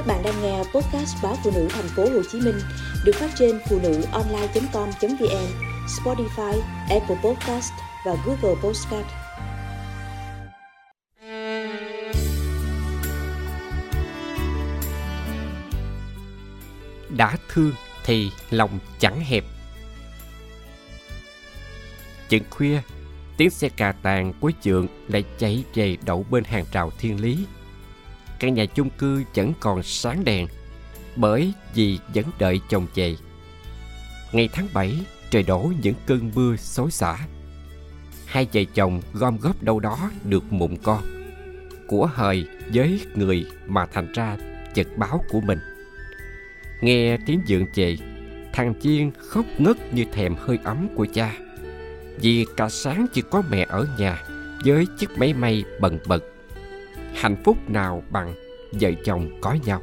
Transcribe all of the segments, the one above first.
Các bạn đang nghe podcast báo phụ nữ thành phố Hồ Chí Minh được phát trên phụ nữ online.com.vn, Spotify, Apple Podcast và Google Podcast. Đã thương thì lòng chẳng hẹp. Chừng khuya, tiếng xe cà tàng cuối trường lại chạy về đậu bên hàng rào thiên lý căn nhà chung cư vẫn còn sáng đèn bởi vì vẫn đợi chồng về. Ngày tháng 7, trời đổ những cơn mưa xối xả. Hai vợ chồng gom góp đâu đó được mụn con. Của hời với người mà thành ra chật báo của mình. Nghe tiếng dượng về, thằng Chiên khóc ngất như thèm hơi ấm của cha. Vì cả sáng chỉ có mẹ ở nhà với chiếc máy may bần bật hạnh phúc nào bằng vợ chồng có nhau.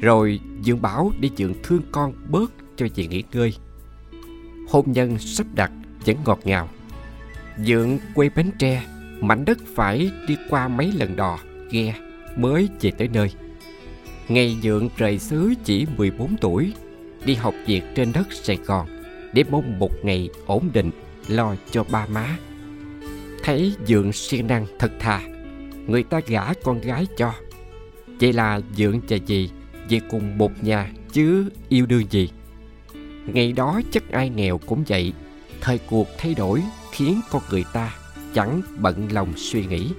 Rồi dương bảo đi dượng thương con bớt cho chị nghỉ ngơi. Hôn nhân sắp đặt vẫn ngọt ngào. Dượng quê bến tre, mảnh đất phải đi qua mấy lần đò, ghe mới về tới nơi. Ngày dượng rời xứ chỉ 14 tuổi, đi học việc trên đất sài gòn để mong một ngày ổn định lo cho ba má. Thấy dượng siêng năng thật thà người ta gả con gái cho. Vậy là dượng và dì về cùng một nhà chứ yêu đương gì. Ngày đó chắc ai nghèo cũng vậy, thời cuộc thay đổi khiến con người ta chẳng bận lòng suy nghĩ.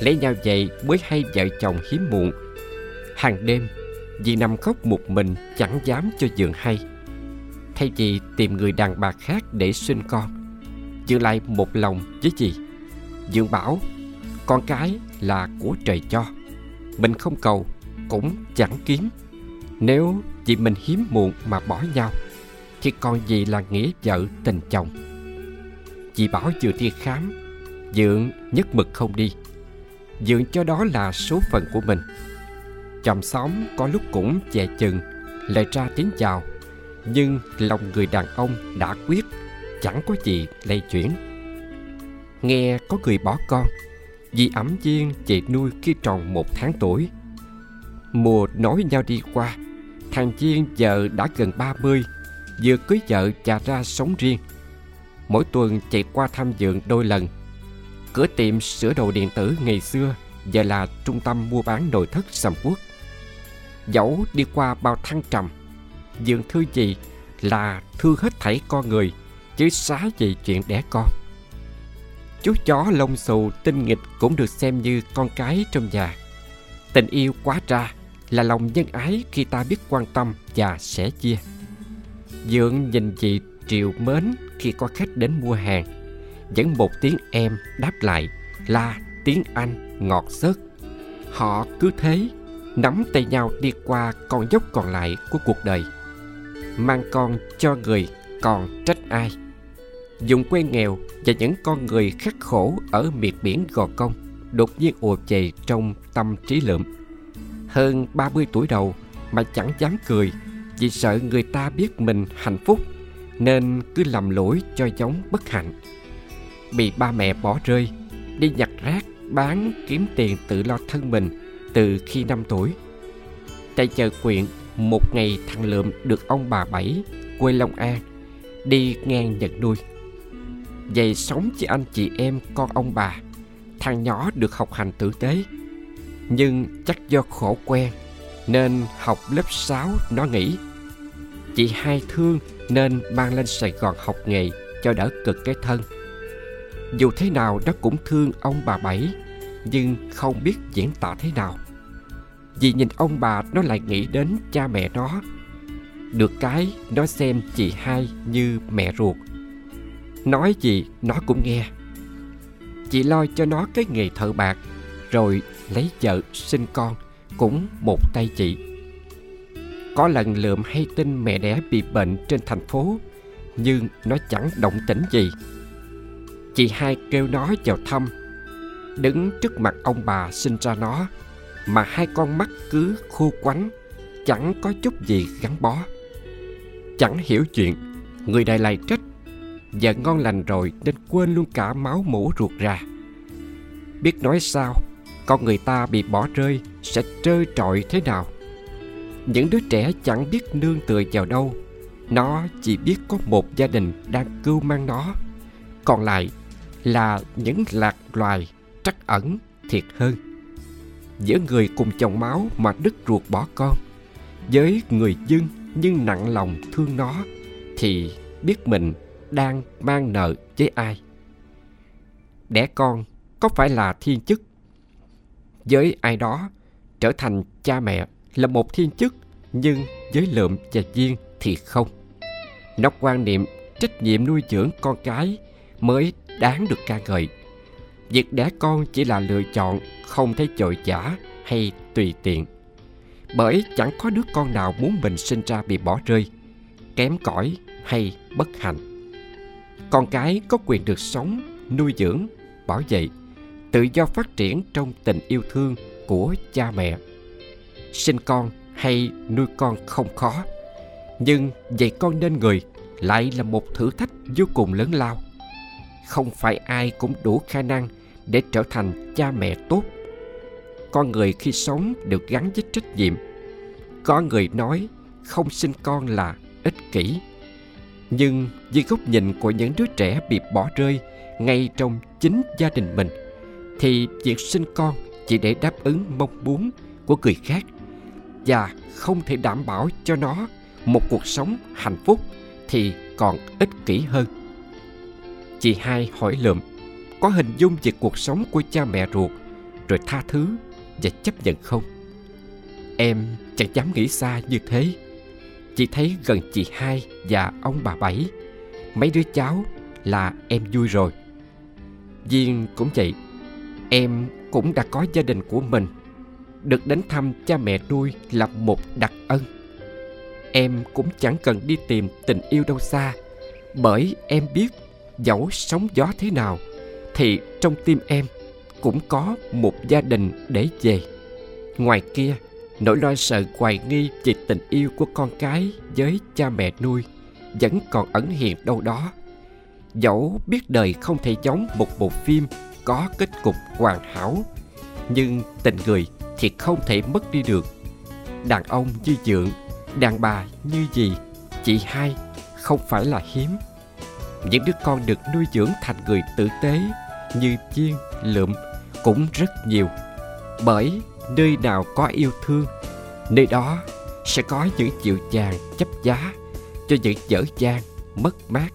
Lấy nhau vậy mới hay vợ chồng hiếm muộn? Hàng đêm dì nằm khóc một mình chẳng dám cho dượng hay. Thay vì tìm người đàn bà khác để sinh con dượng lại một lòng với dì, dượng bảo con cái là của trời cho. Mình không cầu, cũng chẳng kiếm. Nếu vì mình hiếm muộn mà bỏ nhau, thì còn gì là nghĩa vợ tình chồng? Chị bảo vừa đi khám dượng nhất mực không đi. Dượng cho đó là số phận của mình. Chồng xóm có lúc cũng dè chừng, lại ra tiếng chào. Nhưng lòng người đàn ông đã quyết, chẳng có gì lay chuyển. Nghe có người bỏ con vì ẩm chiên chị nuôi khi tròn một tháng tuổi. Mùa nói nhau đi qua, thằng Chiên giờ đã gần 30 vừa cưới vợ và ra sống riêng. Mỗi tuần chị qua thăm dượng đôi lần. Cửa tiệm sửa đồ điện tử ngày xưa giờ là trung tâm mua bán nội thất sầm quốc. Dẫu đi qua bao thăng trầm dượng thư gì là thương hết thảy con người, chứ xá gì chuyện đẻ con chú chó lông xù tinh nghịch cũng được xem như con cái trong nhà. Tình yêu quá ra là lòng nhân ái khi ta biết quan tâm và sẻ chia. Dượng nhìn chị triều mến khi có khách đến mua hàng. Vẫn một tiếng em đáp lại là tiếng anh ngọt xớt. Họ cứ thế nắm tay nhau đi qua con dốc còn lại của cuộc đời. Mang con cho người còn trách ai? Dùng quê nghèo và những con người khắc khổ ở miệt biển Gò Công đột nhiên ùa về trong tâm trí lượm. Hơn 30 tuổi đầu mà chẳng dám cười vì sợ người ta biết mình hạnh phúc nên cứ lầm lỗi cho giống bất hạnh. Bị ba mẹ bỏ rơi, đi nhặt rác, bán kiếm tiền tự lo thân mình từ khi 5 tuổi. Tại chợ quyện, một ngày thằng Lượm được ông bà Bảy, quê Long An, đi ngang nhận nuôi dày sống với anh, chị em, con ông bà. Thằng nhỏ được học hành tử tế, Nhưng chắc do khổ quen, Nên học lớp 6 nó nghỉ. Chị hai thương nên mang lên Sài Gòn học nghề cho đỡ cực cái thân. Dù thế nào nó cũng thương ông bà Bảy, Nhưng không biết diễn tả thế nào. Vì nhìn ông bà nó lại nghĩ đến cha mẹ nó. Được cái nó xem chị hai như mẹ ruột. Nói gì, nó cũng nghe. Chị lo cho nó cái nghề thợ bạc, Rồi lấy vợ sinh con Cũng một tay chị. Có lần lượm hay tin mẹ đẻ bị bệnh trên thành phố, Nhưng nó chẳng động tĩnh gì. Chị hai kêu nó vào thăm. Đứng trước mặt ông bà sinh ra nó, Mà hai con mắt cứ khô quánh, Chẳng có chút gì gắn bó. Chẳng hiểu chuyện, Người đây lại trách Giờ ngon lành rồi nên quên luôn cả máu mủ ruột ra. Biết nói sao, Con người ta bị bỏ rơi sẽ trơ trọi thế nào? Những đứa trẻ chẳng biết nương tựa vào đâu. Nó chỉ biết có một gia đình đang cưu mang nó. Còn lại là những lạc loài trắc ẩn thiệt hơn. Giữa người cùng chồng máu mà đứt ruột bỏ con, với người dưng nhưng nặng lòng thương nó thì biết mình đang mang nợ với ai? Đẻ con có phải là thiên chức? Với ai đó, trở thành cha mẹ là một thiên chức, nhưng với lượm và viên thì không. Nó quan niệm trách nhiệm nuôi dưỡng con cái mới đáng được ca ngợi. Việc đẻ con chỉ là lựa chọn, không thấy chội chả hay tùy tiện. Bởi chẳng có đứa con nào muốn mình sinh ra bị bỏ rơi, kém cỏi hay bất hạnh con cái có quyền được sống, nuôi dưỡng, bảo vệ, tự do phát triển trong tình yêu thương của cha mẹ. Sinh con hay nuôi con không khó, nhưng dạy con nên người lại là một thử thách vô cùng lớn lao. Không phải ai cũng đủ khả năng để trở thành cha mẹ tốt. Con người khi sống được gắn với trách nhiệm. Có người nói không sinh con là ích kỷ nhưng vì góc nhìn của những đứa trẻ bị bỏ rơi ngay trong chính gia đình mình, thì việc sinh con chỉ để đáp ứng mong muốn của người khác và không thể đảm bảo cho nó một cuộc sống hạnh phúc thì còn ích kỷ hơn. Chị hai hỏi lượm, có hình dung về cuộc sống của cha mẹ ruột rồi tha thứ và chấp nhận không? Em chẳng dám nghĩ xa như thế chị thấy gần chị hai và ông bà bảy. Mấy đứa cháu là em vui rồi. Duyên cũng vậy. Em cũng đã có gia đình của mình. Được đến thăm cha mẹ nuôi là một đặc ân. Em cũng chẳng cần đi tìm tình yêu đâu xa. Bởi em biết dẫu sóng gió thế nào, Thì trong tim em cũng có một gia đình để về. Ngoài kia nỗi lo sợ hoài nghi về tình yêu của con cái với cha mẹ nuôi vẫn còn ẩn hiện đâu đó. Dẫu biết đời không thể giống một bộ phim có kết cục hoàn hảo, nhưng tình người thì không thể mất đi được. Đàn ông như dượng, đàn bà như gì, chị hai không phải là hiếm. Những đứa con được nuôi dưỡng thành người tử tế như chiên, lượm cũng rất nhiều. Bởi nơi nào có yêu thương, nơi đó sẽ có những chịu chàng chấp giá cho những dở dang mất mát.